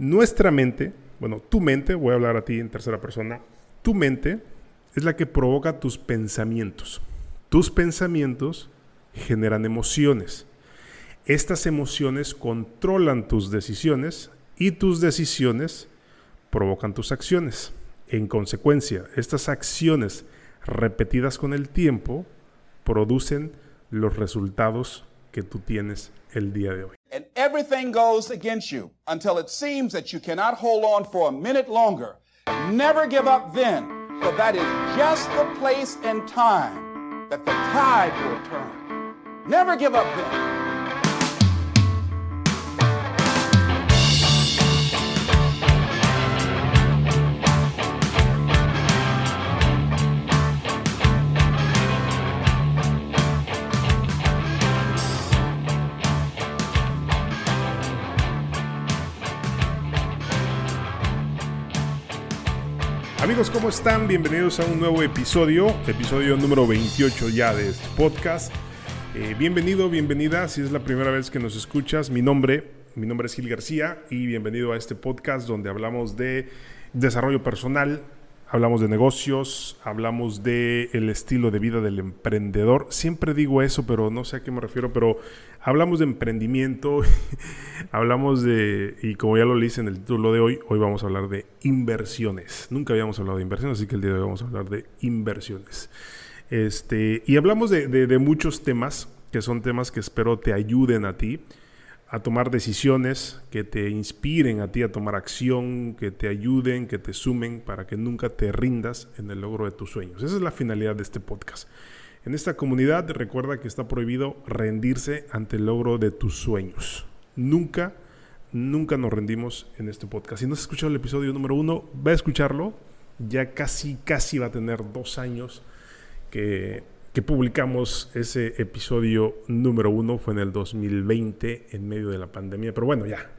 Nuestra mente, bueno, tu mente, voy a hablar a ti en tercera persona, tu mente es la que provoca tus pensamientos. Tus pensamientos generan emociones. Estas emociones controlan tus decisiones y tus decisiones provocan tus acciones. En consecuencia, estas acciones repetidas con el tiempo producen los resultados que tú tienes el día de hoy. And everything goes against you until it seems that you cannot hold on for a minute longer. Never give up then, for that is just the place and time that the tide will turn. Never give up then. Amigos, ¿cómo están? Bienvenidos a un nuevo episodio, episodio número 28 ya de este podcast. Eh, bienvenido, bienvenida, si es la primera vez que nos escuchas, mi nombre, mi nombre es Gil García y bienvenido a este podcast donde hablamos de desarrollo personal, hablamos de negocios, hablamos de el estilo de vida del emprendedor. Siempre digo eso, pero no sé a qué me refiero, pero hablamos de emprendimiento, hablamos de, y como ya lo hice en el título de hoy, hoy vamos a hablar de inversiones. Nunca habíamos hablado de inversiones, así que el día de hoy vamos a hablar de inversiones. Este, y hablamos de, de muchos temas, que son temas que espero te ayuden a ti a tomar decisiones que te inspiren a ti a tomar acción, que te ayuden, que te sumen para que nunca te rindas en el logro de tus sueños. Esa es la finalidad de este podcast. En esta comunidad recuerda que está prohibido rendirse ante el logro de tus sueños. Nunca, nunca nos rendimos en este podcast. Si no has escuchado el episodio número uno, ve a escucharlo. Ya casi, casi va a tener dos años que que publicamos ese episodio número uno fue en el 2020 en medio de la pandemia, pero bueno, ya.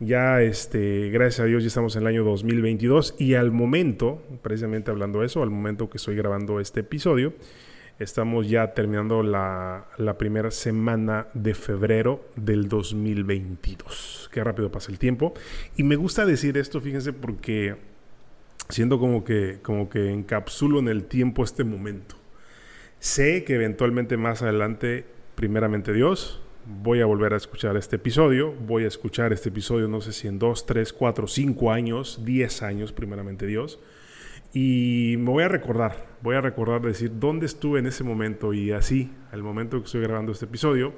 Ya, este, gracias a Dios, ya estamos en el año 2022 y al momento, precisamente hablando de eso, al momento que estoy grabando este episodio, estamos ya terminando la, la primera semana de febrero del 2022. Qué rápido pasa el tiempo. Y me gusta decir esto, fíjense, porque siento como que, como que encapsulo en el tiempo este momento. Sé que eventualmente más adelante, primeramente Dios, voy a volver a escuchar este episodio. Voy a escuchar este episodio, no sé si en 2, 3, 4, 5 años, 10 años, primeramente Dios. Y me voy a recordar, voy a recordar decir dónde estuve en ese momento y así, al momento que estoy grabando este episodio,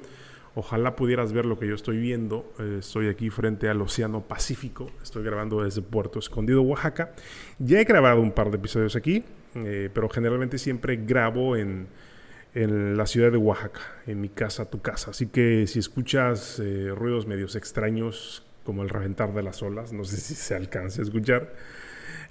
ojalá pudieras ver lo que yo estoy viendo. Eh, estoy aquí frente al Océano Pacífico, estoy grabando desde Puerto Escondido, Oaxaca. Ya he grabado un par de episodios aquí, eh, pero generalmente siempre grabo en, la ciudad de Oaxaca, en mi casa, tu casa. Así que si escuchas eh, ruidos medios extraños, como el reventar de las olas, no sé si se alcance a escuchar.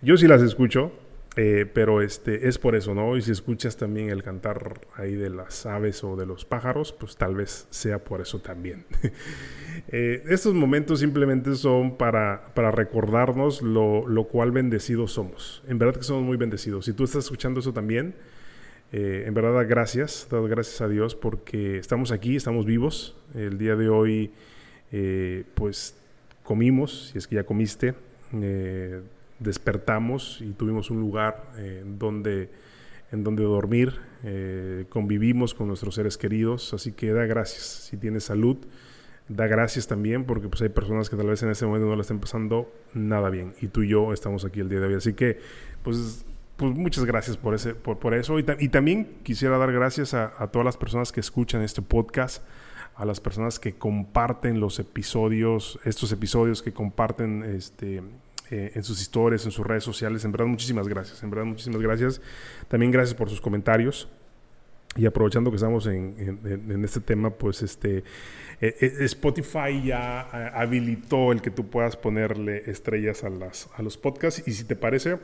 Yo sí las escucho, eh, pero este, es por eso, ¿no? Y si escuchas también el cantar ahí de las aves o de los pájaros, pues tal vez sea por eso también. eh, estos momentos simplemente son para, para recordarnos lo, lo, cual bendecidos somos. En verdad que somos muy bendecidos. Si tú estás escuchando eso también, eh, en verdad gracias, dado gracias a Dios porque estamos aquí, estamos vivos. El día de hoy, eh, pues comimos, si es que ya comiste eh, despertamos y tuvimos un lugar eh, donde, en donde dormir, eh, convivimos con nuestros seres queridos, así que da gracias. Si tienes salud, da gracias también porque pues hay personas que tal vez en ese momento no le estén pasando nada bien y tú y yo estamos aquí el día de hoy. Así que pues, pues muchas gracias por, ese, por, por eso y, y, también quisiera dar gracias a, a todas las personas que escuchan este podcast a las personas que comparten los episodios, estos episodios que comparten este, eh, en sus historias, en sus redes sociales. En verdad, muchísimas gracias. En verdad, muchísimas gracias. También gracias por sus comentarios. Y aprovechando que estamos en, en, en este tema, pues este eh, Spotify ya habilitó el que tú puedas ponerle estrellas a, las, a los podcasts. Y si te parece,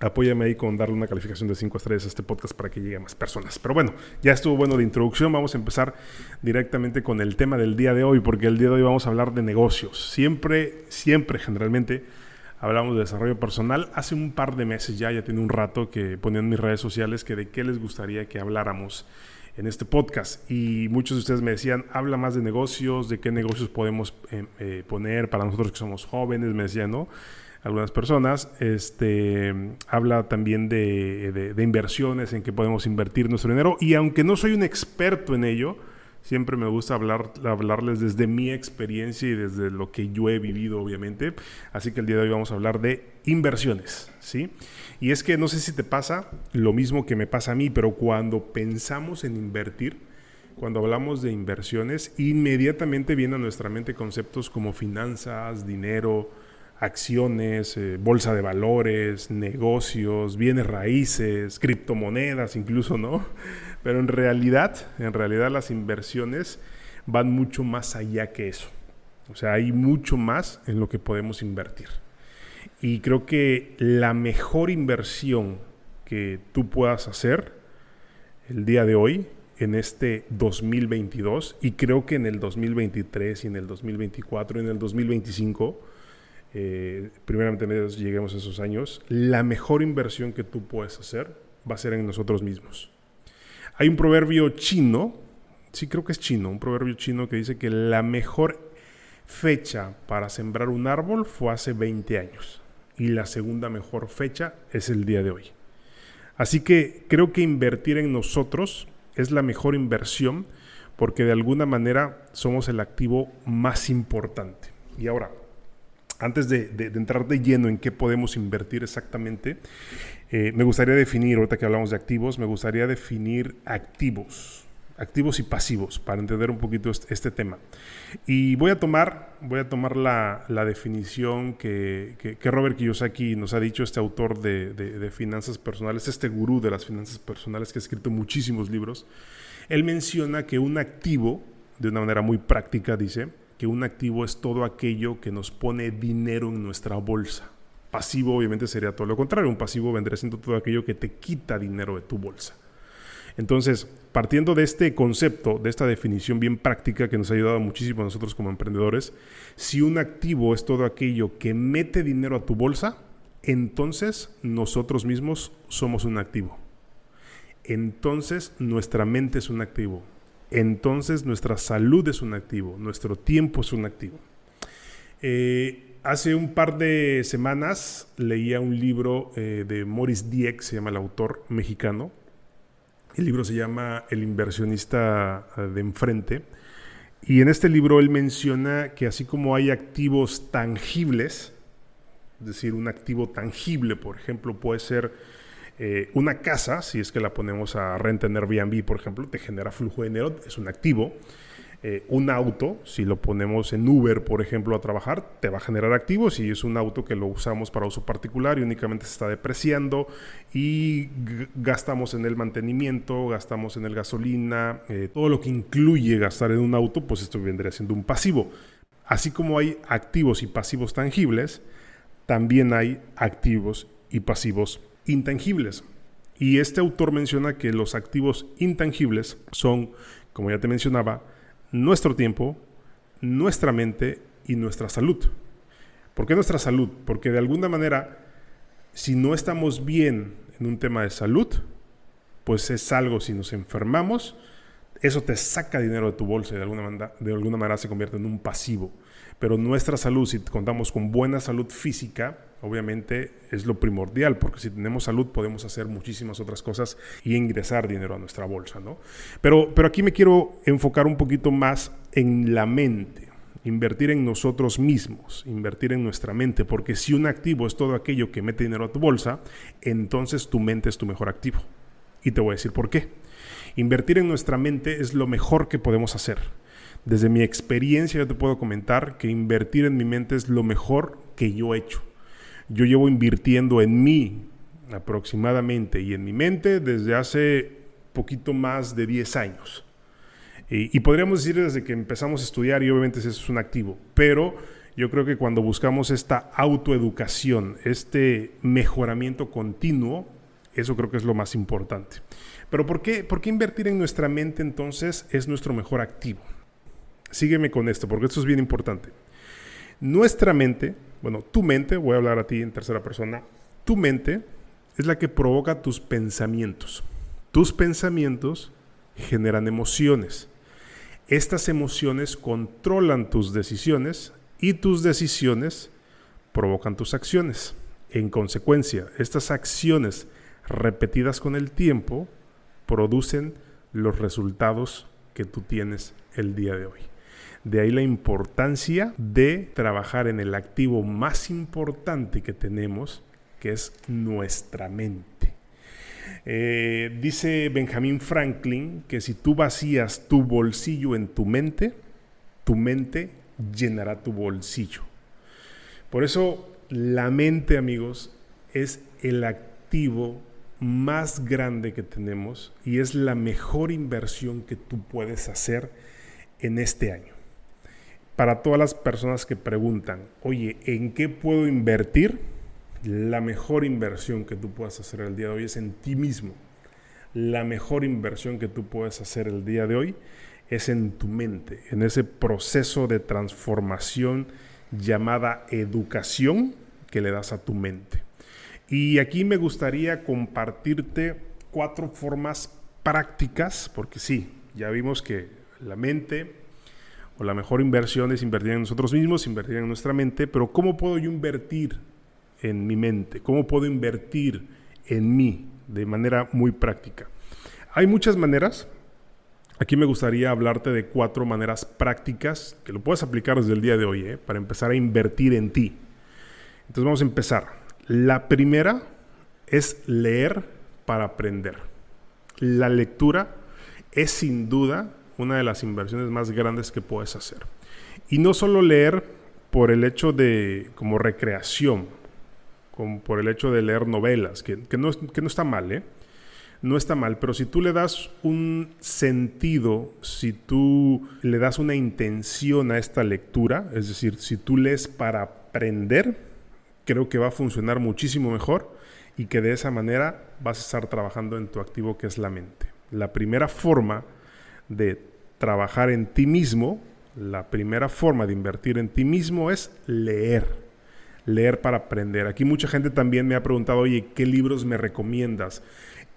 apóyame ahí con darle una calificación de 5 estrellas a este podcast para que llegue a más personas. Pero bueno, ya estuvo bueno de introducción. Vamos a empezar directamente con el tema del día de hoy, porque el día de hoy vamos a hablar de negocios. Siempre, siempre, generalmente hablamos de desarrollo personal. Hace un par de meses ya, ya tiene un rato que ponía en mis redes sociales que de qué les gustaría que habláramos en este podcast. Y muchos de ustedes me decían, habla más de negocios, de qué negocios podemos eh, eh, poner para nosotros que somos jóvenes, me decían, ¿no? Algunas personas, este, habla también de, de inversiones, en qué podemos invertir nuestro dinero. Y aunque no soy un experto en ello, Siempre me gusta hablar, hablarles desde mi experiencia y desde lo que yo he vivido, obviamente. Así que el día de hoy vamos a hablar de inversiones, ¿sí? Y es que no sé si te pasa lo mismo que me pasa a mí, pero cuando pensamos en invertir, cuando hablamos de inversiones, inmediatamente vienen a nuestra mente conceptos como finanzas, dinero, acciones, eh, bolsa de valores, negocios, bienes raíces, criptomonedas incluso, ¿no? Pero en realidad, en realidad las inversiones van mucho más allá que eso. O sea, hay mucho más en lo que podemos invertir. Y creo que la mejor inversión que tú puedas hacer el día de hoy, en este 2022, y creo que en el 2023 y en el 2024 y en el 2025, eh, primeramente lleguemos a esos años, la mejor inversión que tú puedes hacer va a ser en nosotros mismos. Hay un proverbio chino, sí creo que es chino, un proverbio chino que dice que la mejor fecha para sembrar un árbol fue hace 20 años y la segunda mejor fecha es el día de hoy. Así que creo que invertir en nosotros es la mejor inversión porque de alguna manera somos el activo más importante. Y ahora, antes de, entrar de lleno en qué podemos invertir exactamente, eh, me gustaría definir, ahorita que hablamos de activos, me gustaría definir activos, activos y pasivos, para entender un poquito este, tema. Y voy a tomar, voy a tomar la, definición que, Robert Kiyosaki nos ha dicho, este autor de, de finanzas personales, este gurú de las finanzas personales que ha escrito muchísimos libros. Él menciona que un activo, de una manera muy práctica, dice, que un activo es todo aquello que nos pone dinero en nuestra bolsa. Pasivo obviamente sería todo lo contrario. Un pasivo vendría siendo todo aquello que te quita dinero de tu bolsa. Entonces, partiendo de este concepto, de esta definición bien práctica que nos ha ayudado muchísimo a nosotros como emprendedores, si un activo es todo aquello que mete dinero a tu bolsa, entonces nosotros mismos somos un activo. Entonces nuestra mente es un activo entonces nuestra salud es un activo, nuestro tiempo es un activo. Eh, hace un par de semanas leía un libro eh, de Morris Dieck, se llama el autor mexicano. El libro se llama El inversionista eh, de enfrente. Y en este libro él menciona que así como hay activos tangibles, es decir, un activo tangible, por ejemplo, puede ser eh, una casa, si es que la ponemos a renta en Airbnb, por ejemplo, te genera flujo de dinero, es un activo. Eh, un auto, si lo ponemos en Uber, por ejemplo, a trabajar, te va a generar activos y es un auto que lo usamos para uso particular y únicamente se está depreciando y gastamos en el mantenimiento, gastamos en el gasolina, eh, todo lo que incluye gastar en un auto, pues esto vendría siendo un pasivo. Así como hay activos y pasivos tangibles, también hay activos y pasivos intangibles. Y este autor menciona que los activos intangibles son, como ya te mencionaba, nuestro tiempo, nuestra mente y nuestra salud. ¿Por qué nuestra salud? Porque de alguna manera, si no estamos bien en un tema de salud, pues es algo, si nos enfermamos, eso te saca dinero de tu bolsa y de alguna manera, de alguna manera se convierte en un pasivo. Pero nuestra salud, si contamos con buena salud física, obviamente es lo primordial, porque si tenemos salud podemos hacer muchísimas otras cosas y ingresar dinero a nuestra bolsa, ¿no? Pero, pero aquí me quiero enfocar un poquito más en la mente, invertir en nosotros mismos, invertir en nuestra mente, porque si un activo es todo aquello que mete dinero a tu bolsa, entonces tu mente es tu mejor activo. Y te voy a decir por qué. Invertir en nuestra mente es lo mejor que podemos hacer. Desde mi experiencia yo te puedo comentar que invertir en mi mente es lo mejor que yo he hecho yo llevo invirtiendo en mí aproximadamente y en mi mente desde hace poquito más de 10 años. Y, podríamos decir desde que empezamos a estudiar, y obviamente eso es un activo, pero yo creo que cuando buscamos esta autoeducación, este mejoramiento continuo, eso creo que es lo más importante. Pero ¿por ¿por qué invertir en nuestra mente entonces es nuestro mejor activo? Sígueme con esto, porque esto es bien importante. Nuestra mente bueno, tu mente, voy a hablar a ti en tercera persona, tu mente es la que provoca tus pensamientos. Tus pensamientos generan emociones. Estas emociones controlan tus decisiones y tus decisiones provocan tus acciones. En consecuencia, estas acciones repetidas con el tiempo producen los resultados que tú tienes el día de hoy. De ahí la importancia de trabajar en el activo más importante que tenemos, que es nuestra mente. Eh, dice Benjamin Franklin que si tú vacías tu bolsillo en tu mente, tu mente llenará tu bolsillo. Por eso la mente, amigos, es el activo más grande que tenemos y es la mejor inversión que tú puedes hacer en este año. Para todas las personas que preguntan, oye, ¿en qué puedo invertir? La mejor inversión que tú puedas hacer el día de hoy es en ti mismo. La mejor inversión que tú puedes hacer el día de hoy es en tu mente, en ese proceso de transformación llamada educación que le das a tu mente. Y aquí me gustaría compartirte cuatro formas prácticas, porque sí, ya vimos que la mente o la mejor inversión es invertir en nosotros mismos, invertir en nuestra mente, pero ¿cómo puedo yo invertir en mi mente? ¿Cómo puedo invertir en mí de manera muy práctica? Hay muchas maneras. Aquí me gustaría hablarte de cuatro maneras prácticas que lo puedes aplicar desde el día de hoy ¿eh? para empezar a invertir en ti. Entonces vamos a empezar. La primera es leer para aprender. La lectura es sin duda una de las inversiones más grandes que puedes hacer. Y no solo leer por el hecho de como recreación, como por el hecho de leer novelas, que, no, que no está mal, ¿eh? No está mal, pero si tú le das un sentido, si tú le das una intención a esta lectura, es decir, si tú lees para aprender, creo que va a funcionar muchísimo mejor y que de esa manera vas a estar trabajando en tu activo que es la mente. La primera forma de trabajar en ti mismo, la primera forma de invertir en ti mismo es leer. Leer para aprender. Aquí mucha gente también me ha preguntado, oye, ¿qué libros me recomiendas?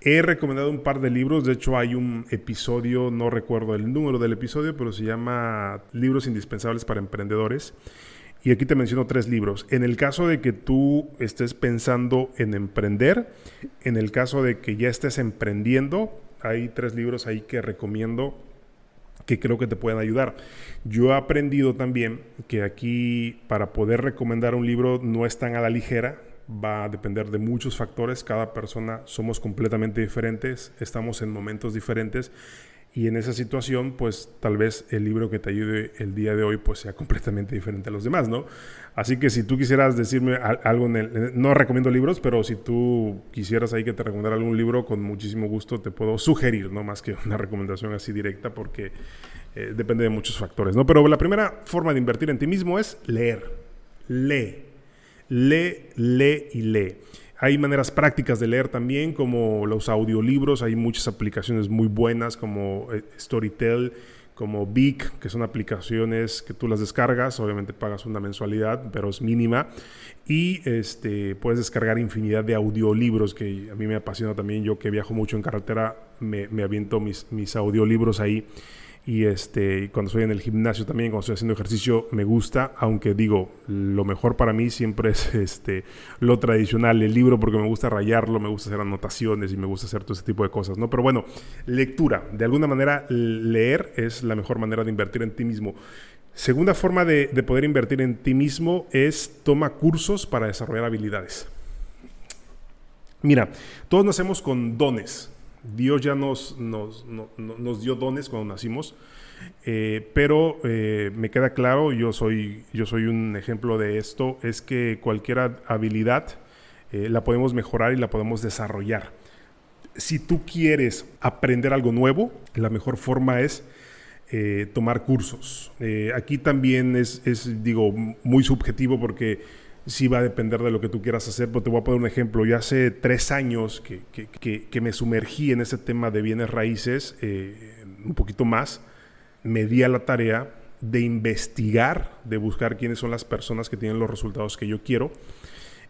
He recomendado un par de libros, de hecho hay un episodio, no recuerdo el número del episodio, pero se llama Libros indispensables para emprendedores. Y aquí te menciono tres libros. En el caso de que tú estés pensando en emprender, en el caso de que ya estés emprendiendo, hay tres libros ahí que recomiendo que creo que te pueden ayudar. Yo he aprendido también que aquí para poder recomendar un libro no es tan a la ligera, va a depender de muchos factores, cada persona somos completamente diferentes, estamos en momentos diferentes y en esa situación, pues tal vez el libro que te ayude el día de hoy pues sea completamente diferente a los demás, ¿no? Así que si tú quisieras decirme algo. No recomiendo libros, pero si tú quisieras ahí que te recomendara algún libro, con muchísimo gusto te puedo sugerir, no más que una recomendación así directa, porque eh, depende de muchos factores, ¿no? Pero la primera forma de invertir en ti mismo es leer. Lee. Lee, lee y lee. Hay maneras prácticas de leer también, como los audiolibros. Hay muchas aplicaciones muy buenas como eh, Storytel, como Big, que son aplicaciones que tú las descargas. Obviamente pagas una mensualidad, pero es mínima. Y este, puedes descargar infinidad de audiolibros, que a mí me apasiona también. Yo que viajo mucho en carretera, me, aviento mis audiolibros ahí y este, cuando estoy en el gimnasio también, cuando estoy haciendo ejercicio, me gusta, aunque digo, lo mejor para mí siempre es este, lo tradicional, el libro, porque me gusta rayarlo, me gusta hacer anotaciones y me gusta hacer todo ese tipo de cosas, ¿no? Pero bueno, lectura. De alguna manera, leer es la mejor manera de invertir en ti mismo. Segunda forma de, de poder invertir en ti mismo es toma cursos para desarrollar habilidades. Mira, todos nacemos con dones, Dios ya nos, nos, dio dones cuando nacimos, eh, pero eh, me queda claro, yo soy, yo soy un ejemplo de esto, es que cualquier habilidad eh, la podemos mejorar y la podemos desarrollar. Si tú quieres aprender algo nuevo, la mejor forma es tomar cursos. aquí también es, es, digo, muy subjetivo porque sí va a depender de lo que tú quieras hacer, pero te voy a poner un ejemplo. Yo hace tres años que, me sumergí en ese tema de bienes raíces, eh, un poquito más, me di a la tarea de investigar, de buscar quiénes son las personas que tienen los resultados que yo quiero.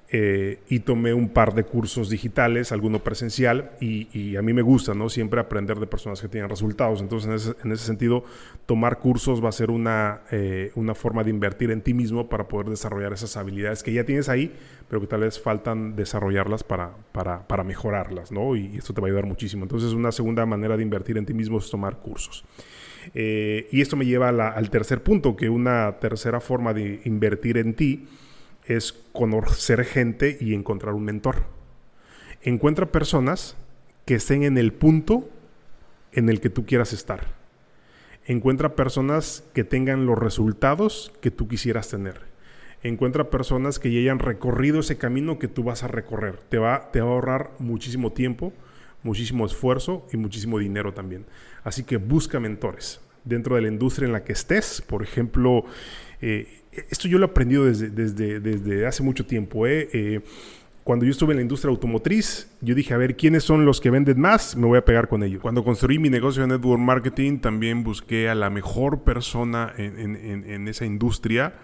Eh, y tomé un par de cursos digitales, alguno presencial, y, a mí me gusta, ¿no? Siempre aprender de personas que tienen resultados. Entonces, en ese, sentido, tomar cursos va a ser una, eh, una forma de invertir en ti mismo para poder desarrollar esas habilidades que ya tienes ahí, pero que tal vez faltan desarrollarlas para, para, mejorarlas, ¿no? Y esto te va a ayudar muchísimo. Entonces, una segunda manera de invertir en ti mismo es tomar cursos. Eh, y esto me lleva al tercer punto, que una tercera forma de invertir en ti es conocer gente y encontrar un mentor. Encuentra personas que estén en el punto en el que tú quieras estar. Encuentra personas que tengan los resultados que tú quisieras tener. Encuentra personas que ya hayan recorrido ese camino que tú vas a recorrer. Te va, te va a ahorrar muchísimo tiempo, muchísimo esfuerzo y muchísimo dinero también. Así que busca mentores dentro de la industria en la que estés. Por ejemplo, eh, esto yo lo he aprendido desde, desde, desde hace mucho tiempo. ¿eh? Eh, cuando yo estuve en la industria automotriz, yo dije, a ver, ¿quiénes son los que venden más? Me voy a pegar con ellos. Cuando construí mi negocio de network marketing, también busqué a la mejor persona en, esa industria.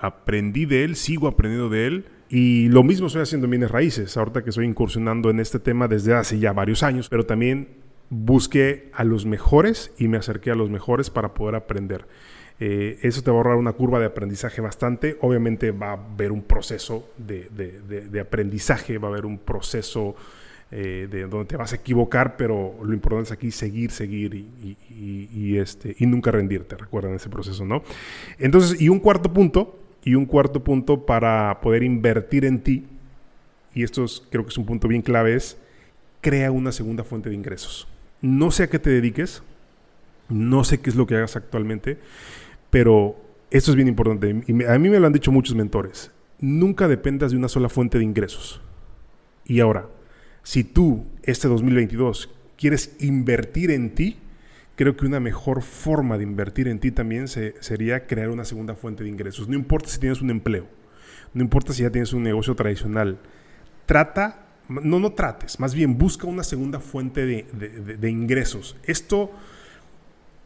aprendí de él, sigo aprendiendo de él. Y lo mismo estoy haciendo en bienes raíces, ahorita que estoy incursionando en este tema desde hace ya varios años, pero también busqué a los mejores y me acerqué a los mejores para poder aprender. Eh, eso te va a ahorrar una curva de aprendizaje bastante. Obviamente va a haber un proceso de, aprendizaje, va a haber un proceso eh, de donde te vas a equivocar, pero lo importante es aquí seguir, seguir y, este, y nunca rendirte, recuerden ese proceso, ¿no? Entonces, y un cuarto punto, y un cuarto punto para poder invertir en ti, y esto creo que es un punto bien clave, es crea una segunda fuente de ingresos. No sé a qué te dediques, no sé qué es lo que hagas actualmente, pero esto es bien importante. A mí me lo han dicho muchos mentores. Nunca dependas de una sola fuente de ingresos. Y ahora, si tú este 2022 quieres invertir en ti, creo que una mejor forma de invertir en ti también sería crear una segunda fuente de ingresos. No importa si tienes un empleo, no importa si ya tienes un negocio tradicional, trata, no, no trates, más bien busca una segunda fuente de ingresos. Esto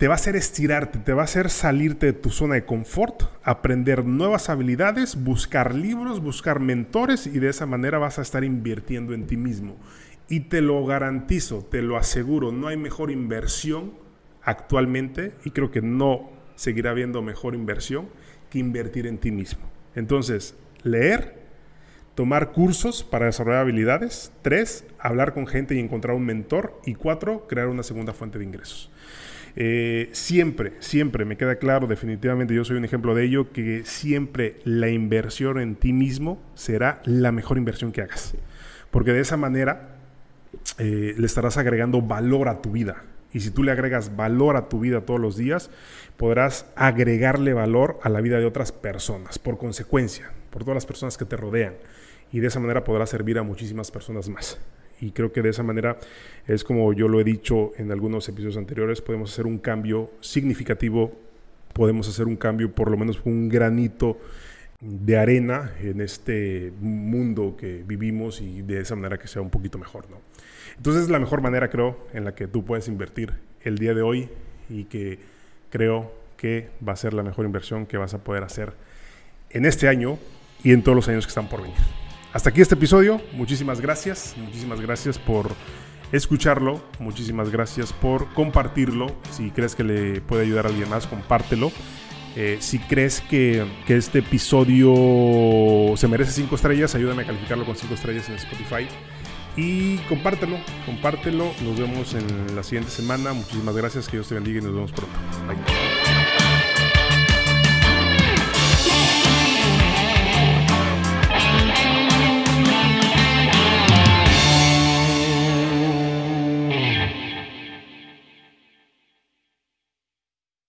te va a hacer estirarte, te va a hacer salirte de tu zona de confort, aprender nuevas habilidades, buscar libros, buscar mentores y de esa manera vas a estar invirtiendo en ti mismo. Y te lo garantizo, te lo aseguro, no hay mejor inversión actualmente y creo que no seguirá habiendo mejor inversión que invertir en ti mismo. Entonces, leer, tomar cursos para desarrollar habilidades. Tres, hablar con gente y encontrar un mentor. Y cuatro, crear una segunda fuente de ingresos. Eh, siempre, siempre me queda claro, definitivamente yo soy un ejemplo de ello, que siempre la inversión en ti mismo será la mejor inversión que hagas. Porque de esa manera eh, le estarás agregando valor a tu vida. Y si tú le agregas valor a tu vida todos los días, podrás agregarle valor a la vida de otras personas, por consecuencia, por todas las personas que te rodean. Y de esa manera podrás servir a muchísimas personas más y creo que de esa manera es como yo lo he dicho en algunos episodios anteriores, podemos hacer un cambio significativo, podemos hacer un cambio, por lo menos un granito de arena en este mundo que vivimos y de esa manera que sea un poquito mejor, ¿no? Entonces es la mejor manera, creo, en la que tú puedes invertir el día de hoy y que creo que va a ser la mejor inversión que vas a poder hacer en este año y en todos los años que están por venir. Hasta aquí este episodio. Muchísimas gracias. Muchísimas gracias por escucharlo. Muchísimas gracias por compartirlo. Si crees que le puede ayudar a alguien más, compártelo. Eh, si crees que, que, este episodio se merece 5 estrellas, ayúdame a calificarlo con 5 estrellas en Spotify. Y compártelo, compártelo. Nos vemos en la siguiente semana. Muchísimas gracias. Que Dios te bendiga y nos vemos pronto. Bye.